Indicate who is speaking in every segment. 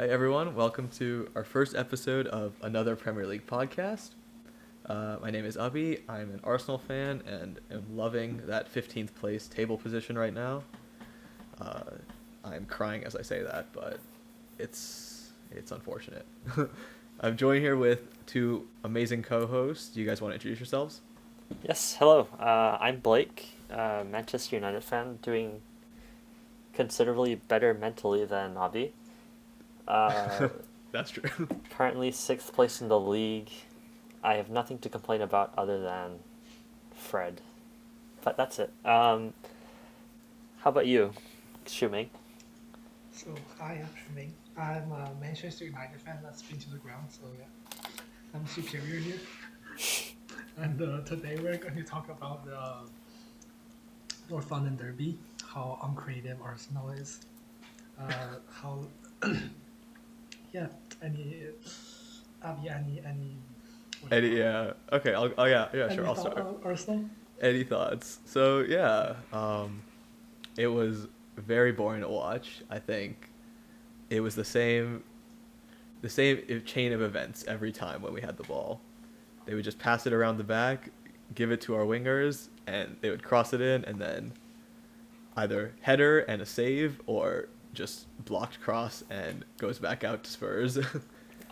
Speaker 1: Hi, everyone. Welcome to our first episode of another Premier League podcast. Uh, my name is Abhi. I'm an Arsenal fan and am loving that 15th place table position right now. Uh, I'm crying as I say that, but it's it's unfortunate. I'm joined here with two amazing co-hosts. Do you guys want to introduce yourselves?
Speaker 2: Yes, hello. Uh, I'm Blake, Manchester United fan, doing considerably better mentally than Abhi. Uh,
Speaker 1: That's true.
Speaker 2: currently sixth place in the league. I have nothing to complain about other than Fred. But that's it. Um, how about you, Shuming?
Speaker 3: So hi, I'm Shuming. I'm a Manchester United fan that's been to the ground, so yeah, I'm superior here. And uh, today we're going to talk about the North London Derby, how uncreative Arsenal is, uh, how yeah, any any any. what do you
Speaker 1: Eddie,
Speaker 3: call it?
Speaker 1: yeah. Okay. I'll. Oh yeah. Yeah.
Speaker 3: Any
Speaker 1: Sure. I'll start.
Speaker 3: Arsenal.
Speaker 1: Any thoughts? So yeah, um, it was very boring to watch. I think it was the same, the same chain of events every time when we had the ball. They would just pass it around the back, give it to our wingers, and they would cross it in, and then either header and a save, or just blocked cross and goes back out to Spurs.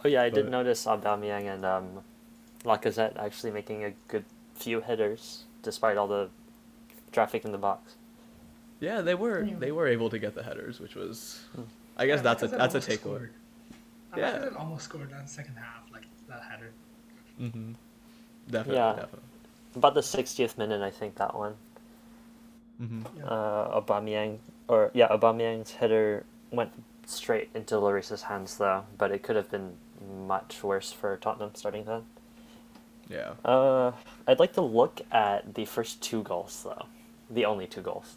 Speaker 2: Oh yeah, I did notice Aubameyang and um, Lacazette actually making a good few headers despite all the traffic in the box.
Speaker 1: yeah, they were
Speaker 3: Yeah.
Speaker 1: they were able to get the headers, which was,
Speaker 2: Hmm.
Speaker 1: I guess
Speaker 3: Yeah,
Speaker 1: that's a that's a takeaway.
Speaker 3: scored.
Speaker 1: Yeah.
Speaker 3: Lacazette almost scored that second half, like that header.
Speaker 1: Mm-hmm. Definitely,
Speaker 2: Yeah.
Speaker 1: definitely.
Speaker 2: About the 60th minute, I think that one.
Speaker 1: Mm-hmm.
Speaker 3: Yeah.
Speaker 2: Uh, Aubameyang, or yeah, Aubameyang's header went straight into Lloris's hands though, but it could have been much worse for Tottenham starting then.
Speaker 1: Yeah.
Speaker 2: Uh, I'd like to look at the first two goals though, the only two goals.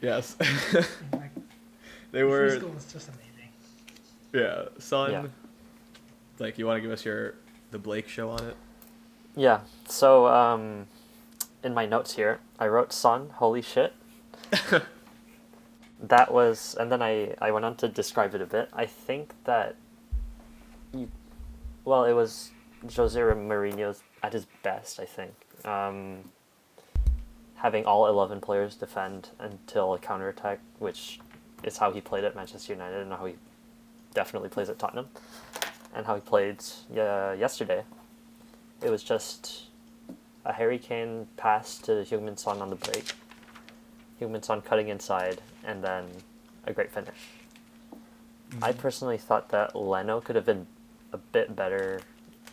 Speaker 1: Yes. They
Speaker 3: the
Speaker 1: were.
Speaker 3: first goal was just amazing.
Speaker 1: Yeah. Son.
Speaker 2: Yeah.
Speaker 1: Like, you want to give us your the Blake show on it?
Speaker 2: Yeah. So um, in my notes here, I wrote "Son, holy shit." that was, and then I I went on to describe it a bit. I think that, you, well, it was Jose Mourinho's at his best. I think. Um, having all eleven players defend until a counterattack, which is how he played at Manchester United and how he definitely plays at Tottenham, and how he played yeah, yesterday. It was just a Harry Kane pass to Heung-Min on the break. Heung-Min Son cutting inside, and then a great finish. I
Speaker 1: Mm-hmm.
Speaker 2: personally thought that Leno could have been a bit better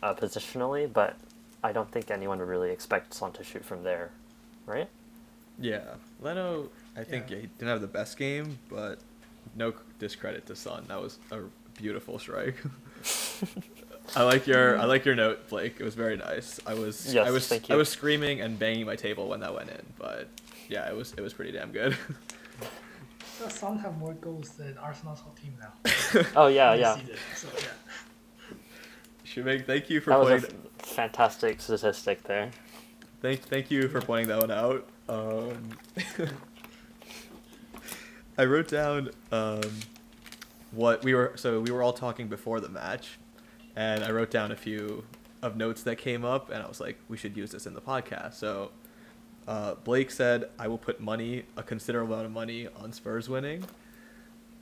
Speaker 2: uh, positionally, but I don't think anyone would really expect Son to shoot from there, right?
Speaker 1: Yeah. Leno, I think
Speaker 3: Yeah.
Speaker 1: yeah, he didn't have the best game, but no discredit to Son. That was a beautiful strike. I like your I like your note, Blake. It was very nice. I was I was
Speaker 2: thank
Speaker 1: I was screaming and banging my table when that went in, but yeah, it was it was pretty damn good.
Speaker 3: The Son have more goals than Arsenal's whole team now.
Speaker 2: Oh yeah, yeah.
Speaker 3: season, So yeah.
Speaker 1: Shumik, thank you for
Speaker 2: That was a
Speaker 1: pointing.
Speaker 2: f- fantastic statistic there.
Speaker 1: Thank, thank you for pointing that one out. Um, I wrote down um, what we were. So we were all talking before the match, and I wrote down a few of notes that came up, and I was like, we should use this in the podcast. So uh, Blake said, I will put money, a considerable amount of money, on Spurs winning.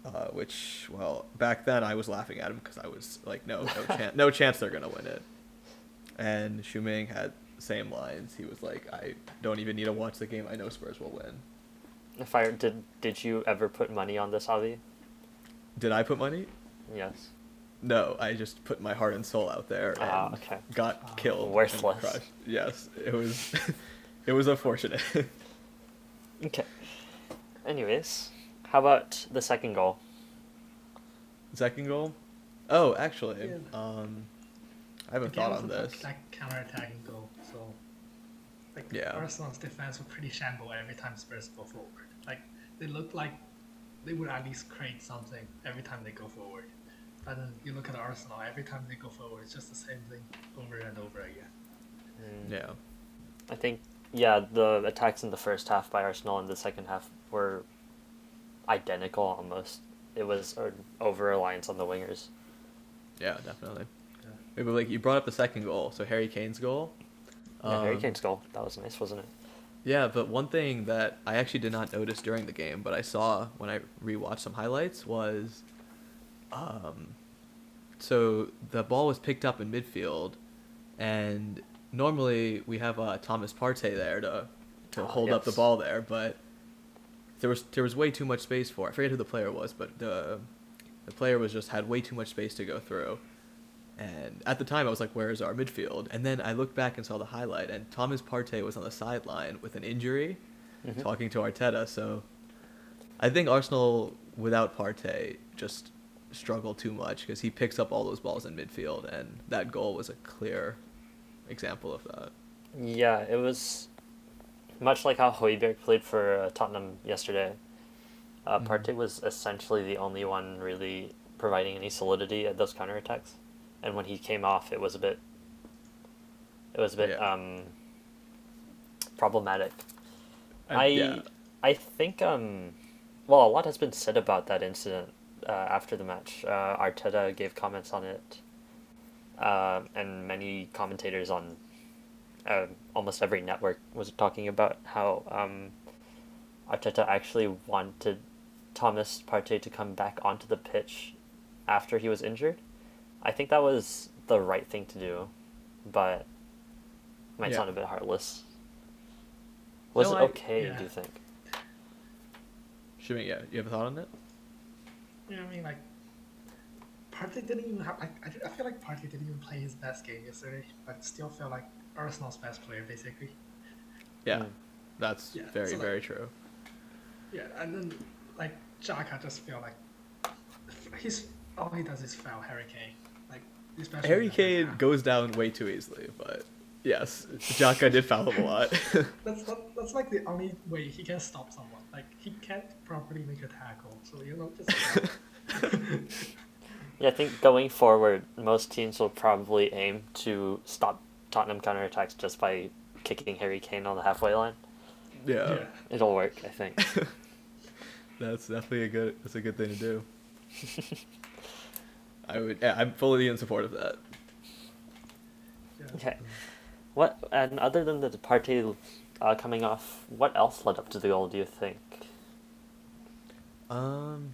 Speaker 1: Uh, which, well, back then I was laughing at him because I was like, no, no chance, no chance they're gonna win it. And Shuming had the same lines. He was like, I don't even need to watch the game. I know Spurs will win.
Speaker 2: If I did, did you ever put money on this, Avi?
Speaker 1: Did I put money?
Speaker 2: Yes.
Speaker 1: No, I just put my heart and soul out there and
Speaker 2: Ah, okay.
Speaker 1: got
Speaker 3: Ah.
Speaker 1: killed. and
Speaker 2: Worthless.
Speaker 1: Yes, it was. it was unfortunate.
Speaker 2: Okay. Anyways, how about the second goal?
Speaker 1: Second goal. Oh, actually,
Speaker 3: Yeah.
Speaker 1: um, I haven't thought on this.
Speaker 3: Like counter-attacking goal. So, like
Speaker 1: Yeah.
Speaker 3: Arsenal's defense was pretty shamble every time Spurs go forward. Like they look like they would at least create something every time they go forward. But then you look at Arsenal, every time they go forward, it's just the same thing over and over again.
Speaker 2: Mm,
Speaker 1: Yeah.
Speaker 2: I think yeah, the attacks in the first half by Arsenal and the second half were identical almost. It was an over reliance on the wingers.
Speaker 1: Yeah, definitely.
Speaker 3: Yeah.
Speaker 1: Maybe like you brought up the second goal, so Harry Kane's goal.
Speaker 2: Yeah, Harry
Speaker 1: Um,
Speaker 2: Kane's goal. That was nice, wasn't it?
Speaker 1: Yeah, but one thing that I actually did not notice during the game, but I saw when I rewatched some highlights was, um, so the ball was picked up in midfield, and normally we have uh, Thomas Partey there to to
Speaker 2: Ah,
Speaker 1: hold up the ball there, but there was there was way too much space for. I forget who the player was, but the the player was just had way too much space to go through. And at the time, I was like, "Where's our midfield?" And then I looked back and saw the highlight, and Thomas Partey was on the sideline with an injury,
Speaker 2: Mhm.
Speaker 1: talking to Arteta. So I think Arsenal without Partey just struggle too much because he picks up all those balls in midfield, and that goal was a clear example of that.
Speaker 2: Yeah, it was much like how Højbjerg played for uh, Tottenham yesterday. Uh,
Speaker 1: Mhm.
Speaker 2: Partey was essentially the only one really providing any solidity at those counterattacks, and when he came off, it was a bit. It was a bit
Speaker 1: Yeah.
Speaker 2: um. Problematic.
Speaker 1: And-
Speaker 2: I
Speaker 1: yeah.
Speaker 2: I think um, well, a lot has been said about that incident uh, after the match. Uh, Arteta gave comments on it, um, and many commentators on uh, almost every network was talking about how um, Arteta actually wanted Thomas Partey to come back onto the pitch after he was injured. I think that was the right thing to do, but might
Speaker 1: Yeah.
Speaker 2: sound a bit heartless. Was
Speaker 1: No,
Speaker 2: it
Speaker 1: I-
Speaker 2: okay?
Speaker 3: yeah.
Speaker 2: Do you think?
Speaker 1: Shimmy, yeah, you have a thought on it?
Speaker 3: You know what I mean? Like, Partey didn't even have. Like, I, I feel like Partey didn't even play his best game yesterday, but still felt like Arsenal's best player, basically.
Speaker 1: Yeah,
Speaker 2: Mm.
Speaker 1: that's
Speaker 3: Yeah,
Speaker 1: very
Speaker 3: so, like-
Speaker 1: very true.
Speaker 3: Yeah, and then like Xhaka just feel like he's all he does is foul Harry Kane. Like especially
Speaker 1: Harry
Speaker 3: in the first
Speaker 1: Kane
Speaker 3: half.
Speaker 1: goes down way too easily, but yes, Xhaka did foul him a lot.
Speaker 3: That's that, that's like the only way he can stop someone. Like he can't properly make a tackle, so you know just.
Speaker 2: Yeah, I think going forward, most teams will probably aim to stop Tottenham counterattacks just by kicking Harry Kane on the halfway line.
Speaker 1: yeah,
Speaker 3: yeah.
Speaker 2: It'll work, I think.
Speaker 1: that's definitely a good. That's a good thing to do. I would. Yeah, I'm fully in support of that.
Speaker 3: yeah.
Speaker 2: Okay. What and other than the Partey uh, coming off, what else led up to the goal? Do you think?
Speaker 1: Um,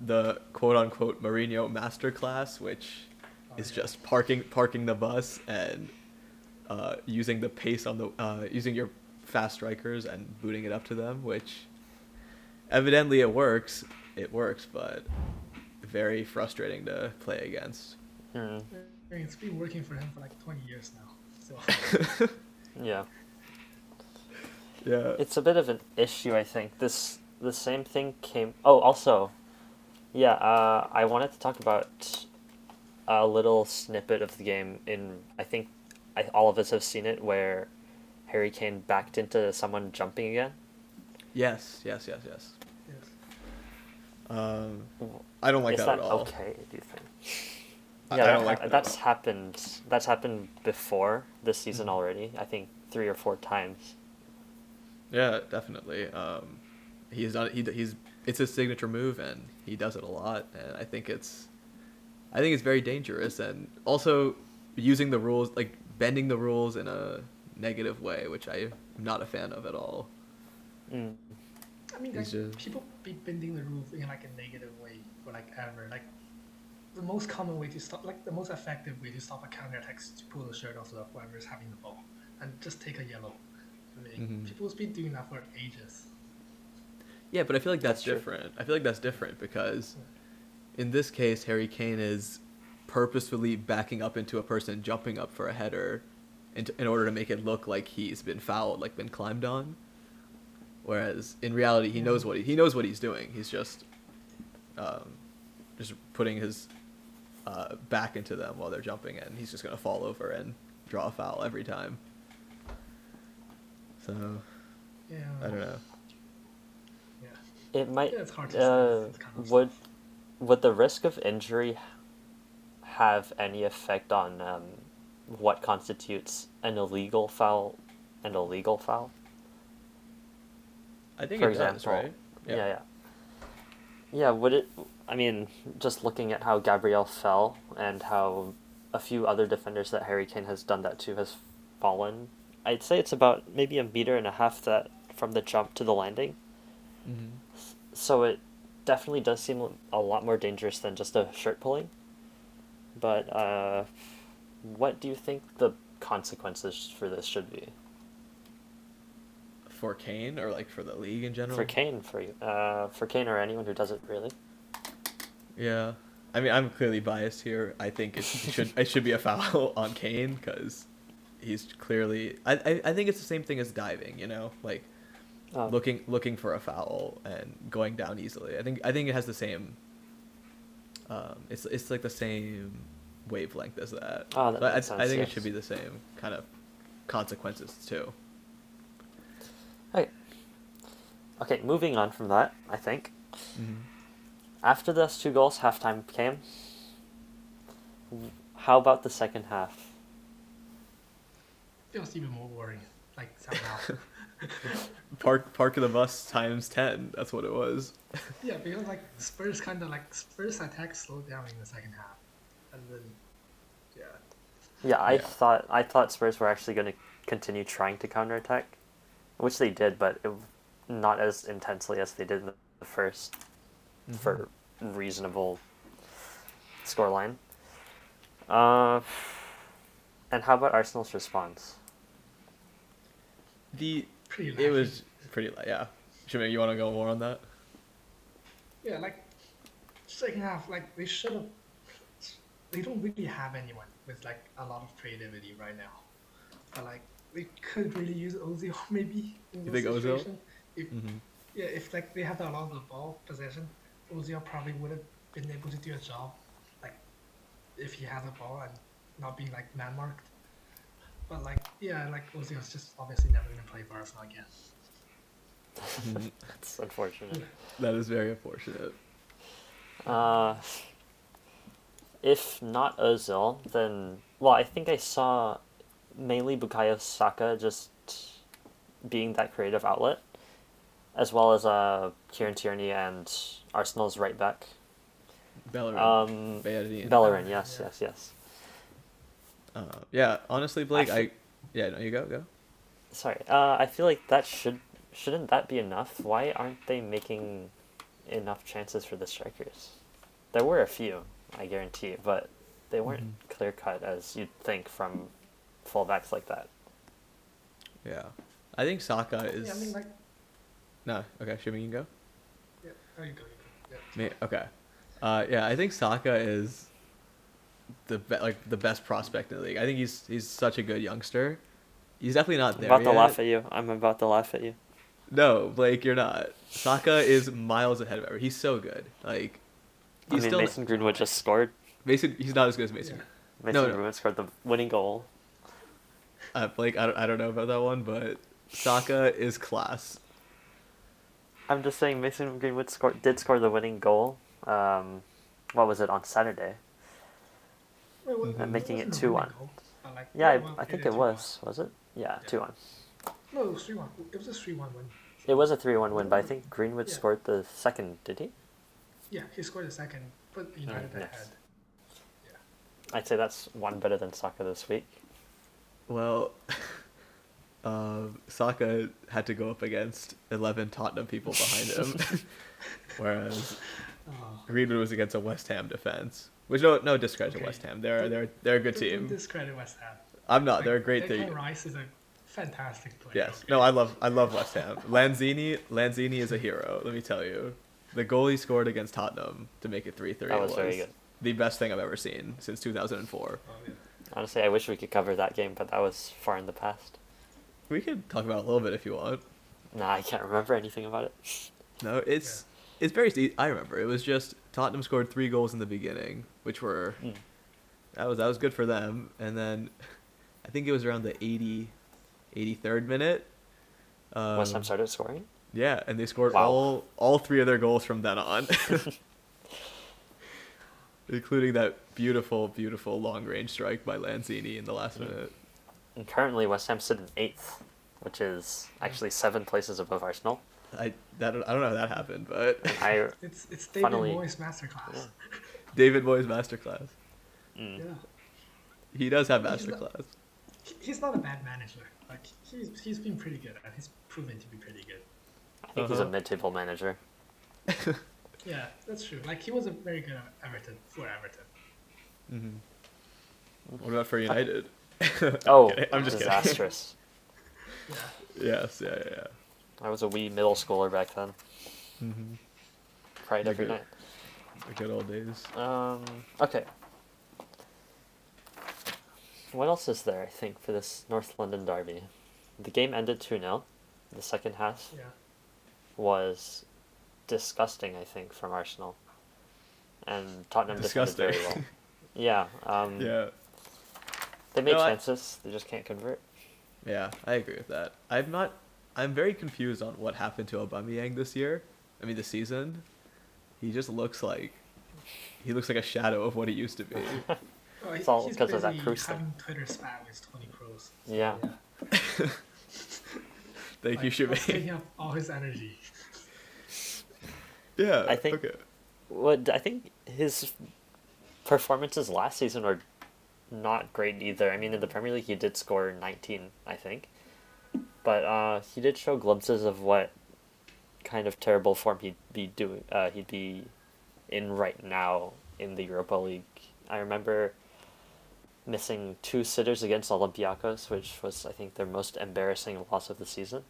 Speaker 1: the quote unquote Mourinho masterclass, which
Speaker 3: Oh,
Speaker 1: is
Speaker 3: yeah.
Speaker 1: just parking parking the bus and uh, using the pace on the uh, using your fast strikers and booting it up to them, which evidently it works. It works, but very frustrating to play against.
Speaker 2: Hmm.
Speaker 3: It's been working for him for like 20 years now. So
Speaker 2: Yeah,
Speaker 1: Yeah.
Speaker 2: it's a bit of an issue. I think this the same thing came. Oh, also, yeah. Uh, I wanted to talk about a little snippet of the game. In I think, I, all of us have seen it where Harry Kane backed into someone jumping again.
Speaker 1: yes, yes, yes, yes.
Speaker 3: yes.
Speaker 1: Um, I don't like
Speaker 2: Is
Speaker 1: that,
Speaker 2: that
Speaker 1: at all.
Speaker 2: okay? Do you think?
Speaker 1: I-
Speaker 2: Yeah,
Speaker 1: I
Speaker 2: that
Speaker 1: don't like that
Speaker 2: that's happened. That's happened before this season
Speaker 1: Mhm.
Speaker 2: already. I think three or four times.
Speaker 1: Yeah, definitely. Um, he's done. He he's it's his signature move, and he does it a lot. And I think it's, I think it's very dangerous, and also using the rules like bending the rules in a negative way, which I'm not a fan of at all.
Speaker 2: Mm.
Speaker 3: I mean, like,
Speaker 1: just-
Speaker 3: people be bending the rules in like a negative way for like ever. Like the most common way to stop, like the most effective way to stop a counter attack is to pull the shirt off of whoever is having the ball and just take a yellow. I mean,
Speaker 1: Mhm.
Speaker 3: people's been doing that for ages.
Speaker 1: Yeah, but I feel like that's,
Speaker 2: That's
Speaker 1: different. I feel like that's different because in this case, Harry Kane is purposefully backing up into a person jumping up for a header in, in order to make it look like he's been fouled, like been climbed on. Whereas in reality, he knows what he, he knows what he's doing. He's just um, just putting his uh, back into them while they're jumping, and he's just gonna fall over and draw a foul every time. So
Speaker 3: Yeah.
Speaker 1: I don't know.
Speaker 3: Yeah.
Speaker 2: It might.
Speaker 3: Yeah, it's hard to say.
Speaker 2: Uh,
Speaker 3: It's kind of
Speaker 2: would would the risk of injury have any effect on um, what constitutes an illegal foul? An illegal foul.
Speaker 1: I think
Speaker 2: For
Speaker 1: it does,
Speaker 2: example,
Speaker 1: right?
Speaker 2: Yeah. yeah, Yeah, would it? I mean, just looking at how Gabriel fell and how a few other defenders that Harry Kane has done that to has fallen. I'd say it's about maybe a meter and a half that from the jump to the landing.
Speaker 1: Mm-hmm.
Speaker 2: So it definitely does seem a lot more dangerous than just a shirt pulling. But uh, what do you think the consequences for this should be?
Speaker 1: For Kane or like for the league in general?
Speaker 2: For Kane, for you, uh, for Kane or anyone who does it really.
Speaker 1: Yeah. I mean, I'm clearly biased here. I think it should it should be a foul on Kane because he's clearly. I, I I think it's the same thing as diving. You know, like
Speaker 2: Um,
Speaker 1: looking looking for a foul and going down easily. I think I think it has the same. Um, it's it's like the same wavelength as that.
Speaker 2: Oh, that
Speaker 1: So I,
Speaker 2: makes
Speaker 1: I
Speaker 2: sense,
Speaker 1: think
Speaker 2: yes.
Speaker 1: it should be the same kind of consequences too.
Speaker 2: Okay. Okay, moving on from that, I think.
Speaker 1: Mm-hmm.
Speaker 2: After those two goals, halftime came. How about the second half?
Speaker 3: It was even more worrying. Like somehow.
Speaker 1: Park park of the bus times ten. That's what it was.
Speaker 3: yeah, because like Spurs kind of like Spurs attack slowed down in the second half, and then yeah.
Speaker 2: Yeah, I
Speaker 1: Yeah.
Speaker 2: thought I thought Spurs were actually going to continue trying to counterattack, which they did, but it, not as intensely as they did in the 1st for reasonable scoreline. Uh, and how about Arsenal's response?
Speaker 1: the
Speaker 3: Pretty
Speaker 1: it was pretty yeah. Shimmy, you want to go more on that?
Speaker 3: Yeah, like second half, like they should have. They don't really have anyone with like a lot of creativity right now, but like they could really use Ozil maybe in
Speaker 1: You think Ozil?
Speaker 3: If
Speaker 1: Mm-hmm.
Speaker 3: yeah, if like they had a lot of the ball possession, Ozil probably would have been able to do a job, like if he had the ball and not being like man marked. But like yeah, like Ozil's just obviously never gonna play for Arsenal again.
Speaker 2: That's unfortunate.
Speaker 1: That is very unfortunate.
Speaker 2: Uh, if not Ozil, then well, I think I saw mainly Bukayo Saka just being that creative outlet, as well as uh Kieran Tierney and Arsenal's right back.
Speaker 1: Bellerin.
Speaker 2: Um,
Speaker 1: Bellerin.
Speaker 2: Bellerin, yes,
Speaker 3: Yeah.
Speaker 2: yes, yes.
Speaker 1: Uh, yeah, honestly, Blake,
Speaker 2: I
Speaker 1: I, yeah, no, you go, go.
Speaker 2: Sorry, uh, I feel like that should shouldn't that be enough? Why aren't they making enough chances for the strikers? There were a few, I guarantee, but they weren't
Speaker 1: Mhm.
Speaker 2: clear cut as you'd think from fullbacks like that.
Speaker 1: Yeah, I think Saka is.
Speaker 3: Yeah, I mean like
Speaker 1: no, okay, Shimmy, you can go.
Speaker 3: yeah, there you go. You go. Yeah.
Speaker 1: Me, okay. Uh, yeah, I think Saka is the be- like the best prospect in the league. I think he's he's such a good youngster. He's definitely not
Speaker 2: I'm
Speaker 1: there
Speaker 2: about to laugh at you. I'm about to laugh at you.
Speaker 1: No, Blake, you're not. Saka is miles ahead of everyone. He's so good. Like,
Speaker 2: I
Speaker 1: he's
Speaker 2: mean,
Speaker 1: still
Speaker 2: Mason Greenwood just scored.
Speaker 1: Mason. He's not as good as Mason.
Speaker 3: Yeah.
Speaker 2: Mason
Speaker 1: no.
Speaker 2: Greenwood scored the winning goal.
Speaker 1: Uh, Blake, I don't, I don't know about that one, but Saka is class.
Speaker 2: I'm just saying Mason Greenwood scored did score the winning goal. Um, what was it on Saturday?
Speaker 3: Wait, what-
Speaker 1: And
Speaker 2: making it 2-1.
Speaker 3: winning goal, but, like,
Speaker 2: Yeah, I, I think it
Speaker 3: 2-1.
Speaker 2: was. Was it? Yeah,
Speaker 3: Yeah.
Speaker 2: two one.
Speaker 3: No, it was three one. It was a three one win.
Speaker 2: It was a three one win, but I think Greenwood
Speaker 3: Yeah.
Speaker 2: scored the second. Did he?
Speaker 3: Yeah, he scored the second, but United
Speaker 2: yes.
Speaker 3: ahead.
Speaker 2: I'd say that's one better than Saka this week.
Speaker 1: Well, um, Saka had to go up against 11 Tottenham people behind him, whereas
Speaker 3: Oh.
Speaker 1: Greenwood was against a West Ham defense. Which no no discredit
Speaker 3: Okay.
Speaker 1: West Ham. They're they're they're a good
Speaker 3: Don't-
Speaker 1: team.
Speaker 3: Don't discredit West Ham.
Speaker 1: I'm not.
Speaker 3: Like,
Speaker 1: They're a great
Speaker 3: Declan
Speaker 1: team.
Speaker 3: Rice is a fantastic player.
Speaker 1: Yes.
Speaker 3: okay?
Speaker 1: No, I love I love West Ham. Lanzini Lanzini is a hero. Let me tell you, the goal he scored against Tottenham to make it three three
Speaker 2: That was very good.
Speaker 1: the best thing I've ever seen since 2004.
Speaker 3: Oh, yeah.
Speaker 2: Honestly, I wish we could cover that game, but that was far in the past.
Speaker 1: We could talk about it a little bit if you want.
Speaker 2: Nah, I can't remember anything about it.
Speaker 1: No, it's it's very. I remember it was just Tottenham scored three goals in the beginning, which were
Speaker 2: Mm.
Speaker 1: that was that was good for them, and then I think it was around the 80, 83rd minute. Um,
Speaker 2: West Ham started scoring.
Speaker 1: Yeah, and they scored
Speaker 2: Wow.
Speaker 1: all all three of their goals from then on, including that beautiful, beautiful long range strike by Lanzini in the last
Speaker 2: Mm.
Speaker 1: minute.
Speaker 2: And currently, West Ham sit in eighth, which is actually seven places above Arsenal.
Speaker 1: I that I don't know how that happened, but
Speaker 2: I
Speaker 3: It's it's David
Speaker 2: Funnily-
Speaker 3: Moyes masterclass.
Speaker 2: Yeah.
Speaker 1: David Moyes masterclass.
Speaker 2: mm,
Speaker 3: Yeah.
Speaker 1: He does have
Speaker 3: He's not-
Speaker 1: masterclass.
Speaker 3: He- He's not a bad manager. Like he's he's been pretty good and he's proven to be pretty good.
Speaker 2: I think he's a
Speaker 1: Uh-huh.
Speaker 2: mid-table manager.
Speaker 3: Yeah, that's true. Like he was a very good at Everton for Everton.
Speaker 1: hmm What about for United?
Speaker 2: Oh.
Speaker 1: I'm just kidding.
Speaker 2: disastrous.
Speaker 3: Yeah.
Speaker 1: yes, yeah, yeah, yeah.
Speaker 2: I was a wee middle schooler back then.
Speaker 1: Mm-hmm.
Speaker 2: Cried every night.
Speaker 1: The good old days.
Speaker 2: Um, okay. What else is there, I think, for this North London derby? The game ended 2 0. The second half
Speaker 3: Yeah.
Speaker 2: was disgusting, I think, from Arsenal. And Tottenham defended very well.
Speaker 1: Disgusting.
Speaker 2: Yeah, um,
Speaker 1: Yeah,
Speaker 2: they made
Speaker 1: No, I-
Speaker 2: chances, they just can't convert.
Speaker 1: yeah, I agree with that. I'm not. I'm very confused on what happened to Aubameyang this year. I mean, this season. He just looks like. He looks like a shadow of what he used to be.
Speaker 3: Oh,
Speaker 2: It's all because of that
Speaker 3: busy
Speaker 2: Cruz thing.
Speaker 3: having Twitter spat with Toni Kroos. So,
Speaker 2: Yeah.
Speaker 1: Thank you,
Speaker 3: Like,
Speaker 1: Shimei.
Speaker 3: that's taking up all his energy.
Speaker 1: Yeah,
Speaker 2: I think-
Speaker 1: Okay.
Speaker 2: What I think his performances last season were not great either. I mean, in the Premier League, he did score 19, I think, but uh, he did show glimpses of what kind of terrible form he'd be doing. Uh, he'd be in right now in the Europa League. I remember missing two sitters against Olympiacos, which was I think their most embarrassing loss of the season.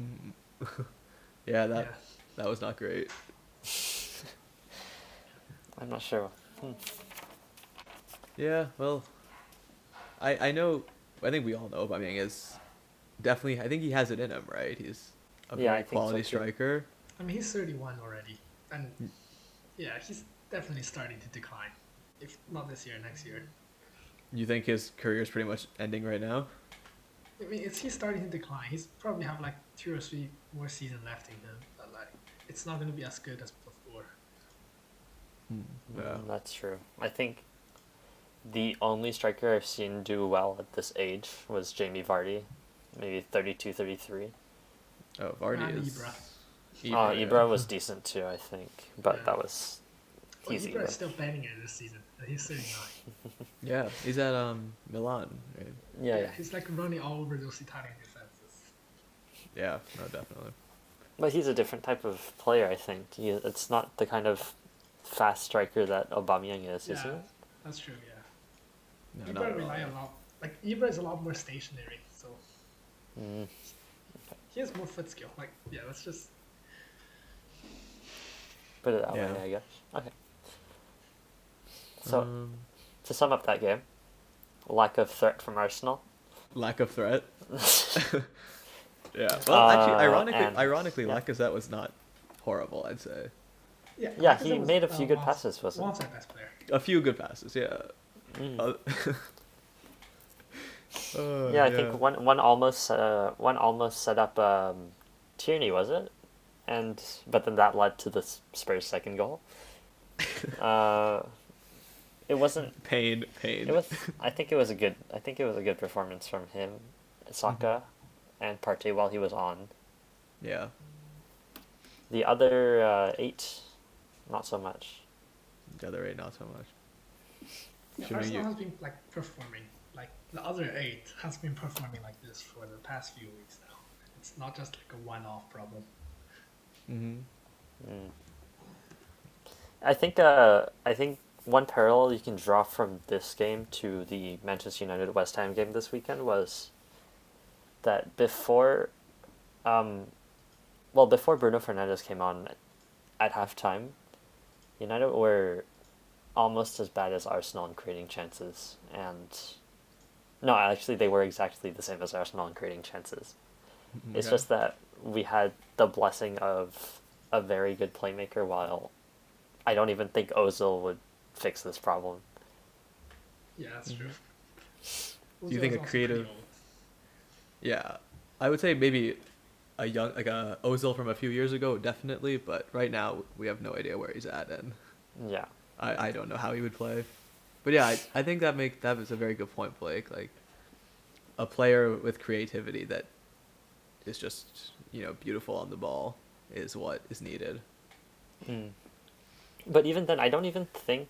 Speaker 1: Mm. yeah, that
Speaker 3: yeah.
Speaker 1: that was not great.
Speaker 2: I'm not sure. Hmm.
Speaker 1: Yeah, well, I I know. I think we all know Aubameyang is definitely. I think he has it in him, right? He's a
Speaker 2: Yeah,
Speaker 1: very
Speaker 2: think so
Speaker 1: quality
Speaker 2: too.
Speaker 1: striker.
Speaker 3: I mean, he's 31 already, and
Speaker 1: Mm.
Speaker 3: yeah, he's definitely starting to decline. If not this year, next year.
Speaker 1: You think his career is pretty much ending right now?
Speaker 3: I mean, it's he's starting to decline. He's probably have like two or three more seasons left in him, but like, it's not gonna be as good as before.
Speaker 1: Yeah.
Speaker 2: Mm, that's true. I think the only striker I've seen do well at this age was Jamie Vardy, maybe 32, 33.
Speaker 1: Oh, Vardy
Speaker 3: And
Speaker 1: is.
Speaker 3: Ibra.
Speaker 2: uh,
Speaker 1: yeah.
Speaker 2: Ibra was decent too, I think, but
Speaker 3: Yeah.
Speaker 2: that was
Speaker 3: Well,
Speaker 2: easy.
Speaker 3: Ibra is still banging it this season, and he's 39.
Speaker 1: Yeah, he's at um Milan. Right?
Speaker 2: Yeah, yeah.
Speaker 3: He's like running all over those Italian defenses.
Speaker 1: Yeah, no, definitely.
Speaker 2: But he's a different type of player, I think. He, it's not the kind of fast striker that Aubameyang is, is
Speaker 3: yeah,
Speaker 2: it?
Speaker 3: that's true. Yeah.
Speaker 1: No,
Speaker 3: Ibra
Speaker 1: at
Speaker 3: rely a lot. Like Ibra is a lot more stationary, so
Speaker 2: Mm.
Speaker 3: he has more foot skill. Like yeah, that's just
Speaker 2: Put it that
Speaker 1: Yeah.
Speaker 2: way, I guess. Okay. So,
Speaker 1: Um,
Speaker 2: to sum up that game, lack of threat from Arsenal.
Speaker 1: lack of threat. yeah. Well, actually,
Speaker 2: Uh,
Speaker 1: ironically,
Speaker 2: and-
Speaker 1: ironically,
Speaker 2: yeah.
Speaker 1: Lacazette was not horrible. I'd say
Speaker 3: yeah.
Speaker 2: Yeah,
Speaker 3: Lacazette
Speaker 2: he
Speaker 3: was,
Speaker 2: made a
Speaker 3: uh,
Speaker 2: few good
Speaker 3: Wolves-
Speaker 2: passes, wasn't
Speaker 3: Wolves' best player.
Speaker 1: a few good passes. Yeah.
Speaker 2: Mm.
Speaker 1: Uh, uh,
Speaker 2: yeah, I think one one almost uh, one almost set up um, Tierney, was it? And but then that led to the Spurs' second goal. uh, it wasn't.
Speaker 1: pain, pain.
Speaker 2: It was. I think it was a good. I think it was a good performance from him, Saka, and Partey while he was on.
Speaker 1: Yeah.
Speaker 2: The other uh, eight, not so much.
Speaker 1: The other eight, not so much.
Speaker 3: Yeah,
Speaker 1: Should
Speaker 3: Arsenal
Speaker 1: u-
Speaker 3: has been like performing. Like the other eight has been performing like this for the past few weeks now. It's not just like a one-off problem.
Speaker 1: Mm-hmm.
Speaker 2: Mm. I think. Uh, I think one parallel you can draw from this game to the Manchester United West Ham game this weekend was that before, um, well, before Bruno Fernandes came on at halftime, United were almost as bad as Arsenal in creating chances, and no, actually, they were exactly the same as Arsenal in creating chances. It's just that we had the blessing of a very good playmaker, while I don't even think Ozil would fix this problem.
Speaker 3: Yeah, that's true.
Speaker 1: Mm-hmm. Do you think a creative- Yeah, I would say maybe a young like a Ozil from a few years ago, definitely. But right now, we have no idea where he's at, and
Speaker 2: Yeah.
Speaker 1: I, I don't know how he would play. But yeah, I, I think that make that was a very good point, Blake. Like a player with creativity that is just you know beautiful on the ball is what is needed.
Speaker 2: Mm. But even then, I don't even think.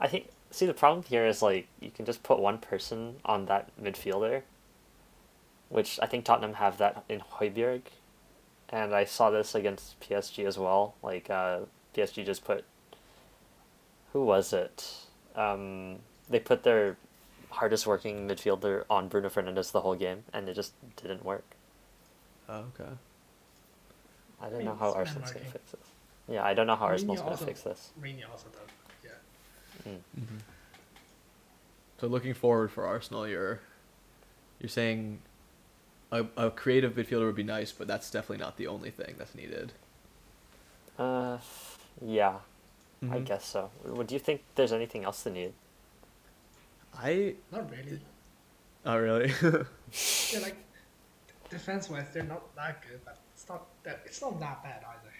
Speaker 2: I think. See, the problem here is like you can just put one person on that midfielder, which I think Tottenham have that in Højbjerg, and I saw this against PSG as well. Like uh, PSG just put. Who was it? Um, they put their hardest working midfielder on Bruno Fernandes the whole game, and it just didn't work.
Speaker 1: Oh, okay.
Speaker 2: I don't
Speaker 3: mean,
Speaker 2: know how Arsenal's gonna fix this. Yeah, I don't know how
Speaker 3: Mourinho
Speaker 2: Arsenal's gonna
Speaker 3: also-
Speaker 2: fix this.
Speaker 3: Rainy also does. Yeah.
Speaker 2: Mm.
Speaker 1: hmm So looking forward for Arsenal, you're you're saying a, a creative midfielder would be nice, but that's definitely not the only thing that's needed.
Speaker 2: Uh, yeah, I
Speaker 1: Mhm.
Speaker 2: guess so. What do you think? There's anything else to need?
Speaker 1: I
Speaker 3: Not really.
Speaker 1: oh really.
Speaker 3: Yeah, like defense wise, they're not that good, but it's not that it's not that bad either.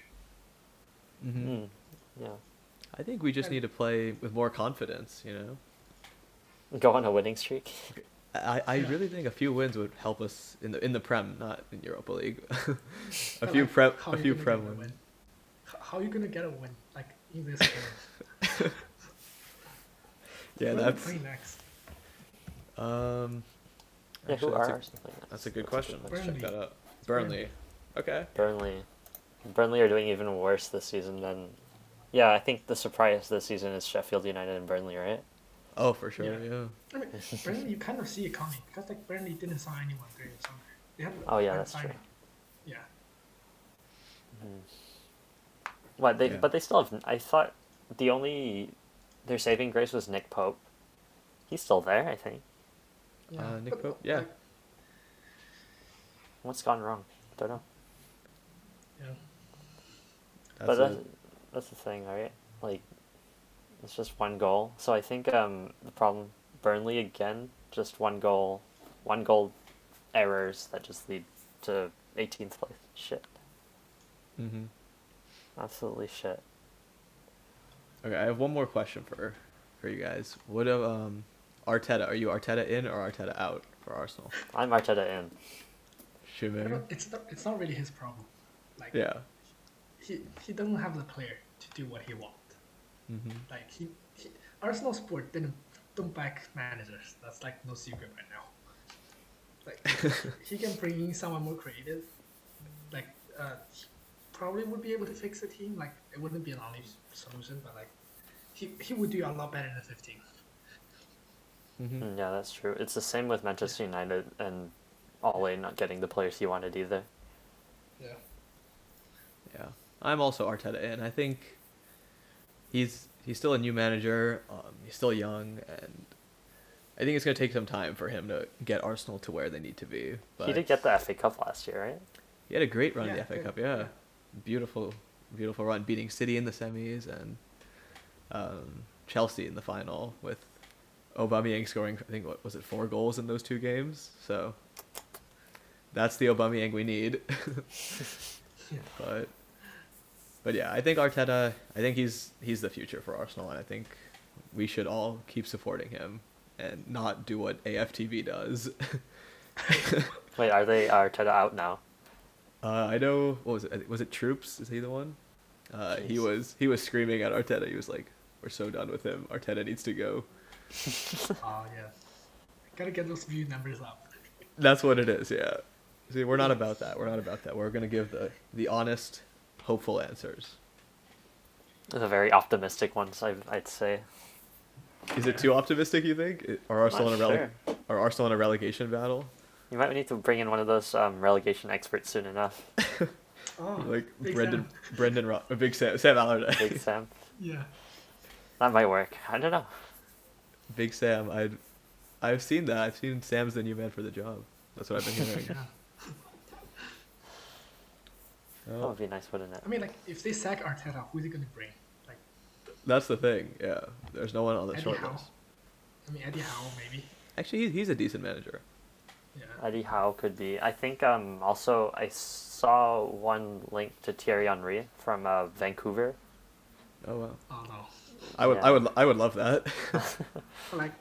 Speaker 1: hmm
Speaker 2: Mm. Yeah,
Speaker 1: I think we just
Speaker 3: And-
Speaker 1: need to play with more confidence. You know.
Speaker 2: go on a winning streak.
Speaker 1: I, I really think a few wins would help us in the in the Prem, not in Europa League. a
Speaker 3: But,
Speaker 1: few
Speaker 3: like,
Speaker 1: prem a
Speaker 3: you
Speaker 1: few
Speaker 3: gonna
Speaker 1: Prem wins.
Speaker 3: win? How are you gonna get a win like in this game?
Speaker 1: Yeah,
Speaker 3: Who are we
Speaker 1: that's
Speaker 3: playing next.
Speaker 1: um.
Speaker 2: Yeah,
Speaker 1: actually,
Speaker 2: who
Speaker 1: that's
Speaker 2: are
Speaker 1: a-
Speaker 2: next?
Speaker 1: That's a good
Speaker 2: That's
Speaker 1: question. Let's check
Speaker 3: Burnley.
Speaker 1: that out.
Speaker 3: It's
Speaker 1: Burnley. Okay.
Speaker 2: Burnley, Burnley are doing even worse this season than. Yeah, I think the surprise this season is Sheffield United and Burnley, right?
Speaker 1: Oh, for sure.
Speaker 3: Yeah.
Speaker 1: Yeah.
Speaker 3: I mean, Burnley, you kind of see it coming because like Burnley didn't sign anyone during the summer. They had
Speaker 2: Oh, yeah,
Speaker 3: had
Speaker 2: that's true.
Speaker 3: signing. Yeah.
Speaker 2: What they
Speaker 1: Yeah.
Speaker 2: but they still have. I thought the only their saving grace was Nick Pope. He's still there, I think.
Speaker 3: yeah.
Speaker 1: Uh, Nick Pope, yeah.
Speaker 2: What's gone wrong? Don't know.
Speaker 3: yeah.
Speaker 1: That's
Speaker 2: but that's,
Speaker 1: it.
Speaker 2: that's the thing, right? Like, it's just one goal. So I think um the problem Burnley again, just one goal, one goal errors that just lead to 18th place. Shit,
Speaker 1: Mhm.
Speaker 2: Absolutely shit.
Speaker 1: Okay, I have one more question for for you guys. What um Arteta? Are you Arteta in or Arteta out for Arsenal?
Speaker 2: I'm Arteta in.
Speaker 3: I
Speaker 1: Shimmer.
Speaker 3: It's not. It's not really his problem. Like
Speaker 1: Yeah.
Speaker 3: he he doesn't have the player to do what he wants.
Speaker 1: Mhm.
Speaker 3: Like he, he Arsenal sport didn't don't back managers. That's like no secret right now. Like he can bring in someone more creative. Like uh, he probably would be able to fix the team. Like it wouldn't be an only solution, but like he he would do a lot better than 15.
Speaker 1: Mhm.
Speaker 2: Mm, Yeah, that's true. It's the same with Manchester United and Ole not getting the players he wanted either.
Speaker 3: Yeah.
Speaker 1: Yeah, I'm also Arteta and I think he's he's still a new manager. Um, he's still young, and I think it's gonna take some time for him to get Arsenal to where they need to be. But
Speaker 2: He did get the FA Cup last year, right?
Speaker 1: he had a great run in the FA
Speaker 3: good,
Speaker 1: Cup. Yeah.
Speaker 3: Yeah.
Speaker 1: beautiful, beautiful run, beating City in the semis and um, Chelsea in the final with Aubameyang scoring. I think what was it, four goals in those two games. So that's the Aubameyang we need.
Speaker 3: Yeah.
Speaker 1: but but yeah, I think Arteta. I think he's he's the future for Arsenal, and I think we should all keep supporting him and not do what AFTV does.
Speaker 2: Wait, are they Arteta out now?
Speaker 1: Uh, I know. What was it? Was it Troopz? Is he the one? Uh, he was. He was screaming at Arteta. He was like, "We're so done with him. Arteta needs to go."
Speaker 3: Oh yeah. Gotta get those view numbers up.
Speaker 1: That's what it is. Yeah. See, we're not about that. We're not about that. We're gonna give the the honest, hopeful answers.
Speaker 2: The very optimistic ones, I, I'd say.
Speaker 1: Is it too optimistic? You think? Are Arsenal in a
Speaker 2: Not
Speaker 1: rele- Are Arsenal in a relegation battle?
Speaker 2: You might need to bring in one of those um, relegation experts soon enough.
Speaker 3: Oh,
Speaker 1: Like
Speaker 3: Big
Speaker 1: Brendan,
Speaker 3: Sam.
Speaker 1: Brendan, Ro- Big Sam, Sam Allardyce.
Speaker 2: Big Sam.
Speaker 3: Yeah.
Speaker 2: That might work. I don't know.
Speaker 1: Big Sam. I, I've seen that. I've seen Sam's the new man for the job. That's what I've been hearing.
Speaker 3: Yeah.
Speaker 2: That
Speaker 1: Oh,
Speaker 2: would be nice, wouldn't it?
Speaker 3: I mean, like, if they sack Arteta, who's he gonna bring? Like,
Speaker 1: that's the thing. Yeah. There's no one on the
Speaker 3: Eddie
Speaker 1: short
Speaker 3: Howe.
Speaker 1: list.
Speaker 3: I mean, Eddie Howe maybe.
Speaker 1: Actually, he's, he's a decent manager.
Speaker 3: Yeah.
Speaker 2: Eddie Howe could be. I think um also I saw one link to Thierry Henry from uh, Vancouver.
Speaker 1: Oh wow.
Speaker 3: Oh no.
Speaker 1: I would, I would, I would love that.
Speaker 3: Like,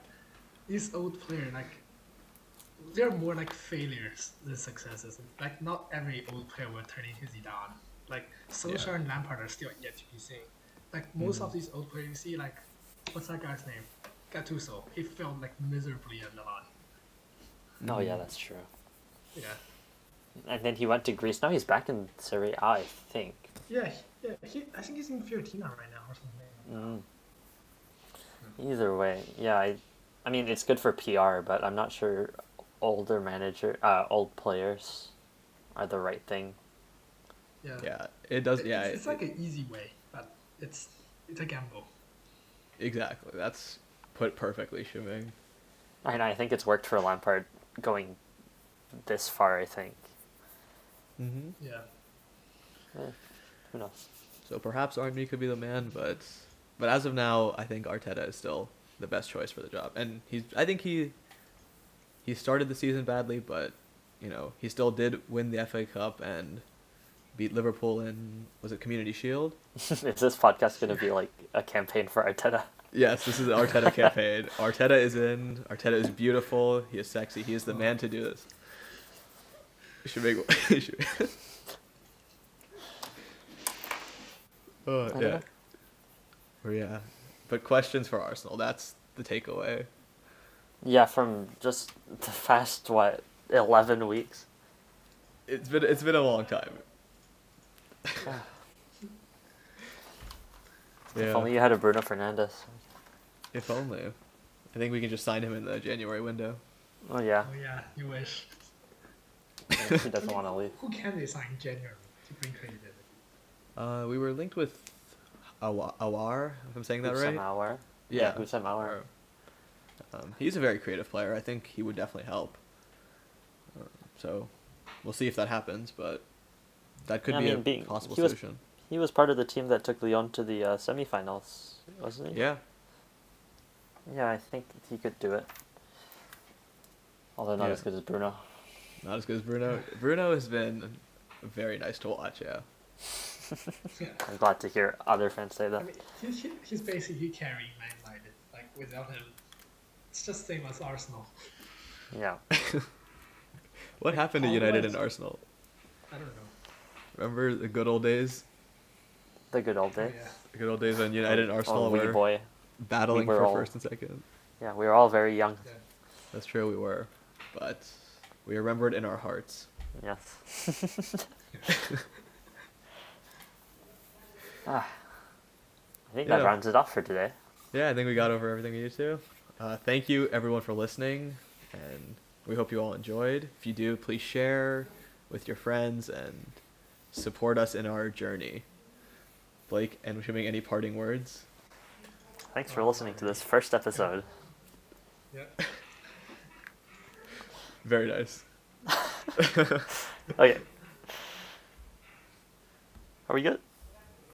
Speaker 3: these old players, like, they're more like failures than successes. Like not every old player will turn into Zidane. Like Solskjaer and Lampard are still yet to be seen. Like most of these old players, you see, like what's that guy's name? Gattuso. He failed like miserably at Milan.
Speaker 2: Oh yeah, that's true.
Speaker 3: Yeah.
Speaker 2: And then he went to Greece. Now he's back in Serie A, I think.
Speaker 3: Yeah, yeah. He, I think he's in Fiorentina right now or something.
Speaker 2: Mm. Either way, yeah. I, I mean, it's good for PR, but I'm not sure older manager, uh, old players, are the right thing.
Speaker 3: Yeah.
Speaker 1: Yeah, it does.
Speaker 3: It-
Speaker 1: Yeah,
Speaker 3: It's, it's
Speaker 1: it-
Speaker 3: like an easy way, but it's it's a gamble.
Speaker 1: exactly. That's put perfectly, Shiming.
Speaker 2: And I think it's worked for Lampard going this far. I think.
Speaker 1: Mm-hmm.
Speaker 3: Yeah.
Speaker 2: Who knows?
Speaker 1: So perhaps Army could be the man, but but as of now, I think Arteta is still the best choice for the job. And he's I think he he started the season badly, but you know, he still did win the FA Cup and beat Liverpool in was it Community Shield?
Speaker 2: is this podcast going to be like a campaign for Arteta?
Speaker 1: Yes, this is the Arteta campaign. Arteta is in. Arteta is beautiful. He is sexy. He is the man to do this. We should make. we should- oh yeah. Or yeah, but questions for Arsenal. That's the takeaway.
Speaker 2: Yeah, from just the past what eleven weeks.
Speaker 1: It's been it's been a long time.
Speaker 2: If only you had a Bruno Fernandes.
Speaker 1: If only. I think we can just sign him in the January window.
Speaker 2: Oh yeah,
Speaker 3: Oh yeah. You wish.
Speaker 2: he doesn't want to leave.
Speaker 3: Who can they sign in January to bring creativity?
Speaker 1: Uh, we were linked with Awa- Awar, if I'm saying that right.
Speaker 2: Houssem Aouar.
Speaker 1: Yeah,
Speaker 2: Houssem Aouar.
Speaker 1: Um, he's a very creative player. I think he would definitely help. Uh, so, we'll see if that happens, but that could
Speaker 2: Yeah, I
Speaker 1: be
Speaker 2: mean,
Speaker 1: a
Speaker 2: being-
Speaker 1: possible
Speaker 2: he was-
Speaker 1: solution.
Speaker 2: He was part of the team that took Lyon to the uh, semifinals, wasn't he?
Speaker 1: Yeah,
Speaker 2: Yeah, I think he could do it. Although not
Speaker 1: Yeah.
Speaker 2: as good as Bruno.
Speaker 1: not as good as Bruno. Bruno has been very nice to watch. Yeah,
Speaker 3: Yeah.
Speaker 2: I'm glad to hear other fans say that.
Speaker 3: I
Speaker 2: that.
Speaker 3: mean, he, he, he's basically carrying Man United. Like without him, it's just same as Arsenal.
Speaker 2: Yeah.
Speaker 1: what happened to United and Arsenal?
Speaker 3: I don't know.
Speaker 1: Remember the good old days?
Speaker 2: The good old
Speaker 3: Oh,
Speaker 2: days.
Speaker 3: yeah.
Speaker 1: The good old days when United and Arsenal
Speaker 2: oh,
Speaker 1: were
Speaker 2: boy.
Speaker 1: battling
Speaker 2: were
Speaker 1: for
Speaker 2: all-
Speaker 1: first and second.
Speaker 2: Yeah, we were all very young.
Speaker 3: Yeah.
Speaker 1: That's true, we were, but we remembered in our hearts.
Speaker 2: Yes. ah, I think that rounds it off for today.
Speaker 1: Yeah, I think we got over everything we need to. Uh, thank you everyone for listening, and we hope you all enjoyed. If you do, please share with your friends and support us in our journey. Blake, and Shuming any parting words?
Speaker 2: Thanks for listening to this first episode.
Speaker 3: Yeah.
Speaker 1: Very nice.
Speaker 2: Okay. Are we good?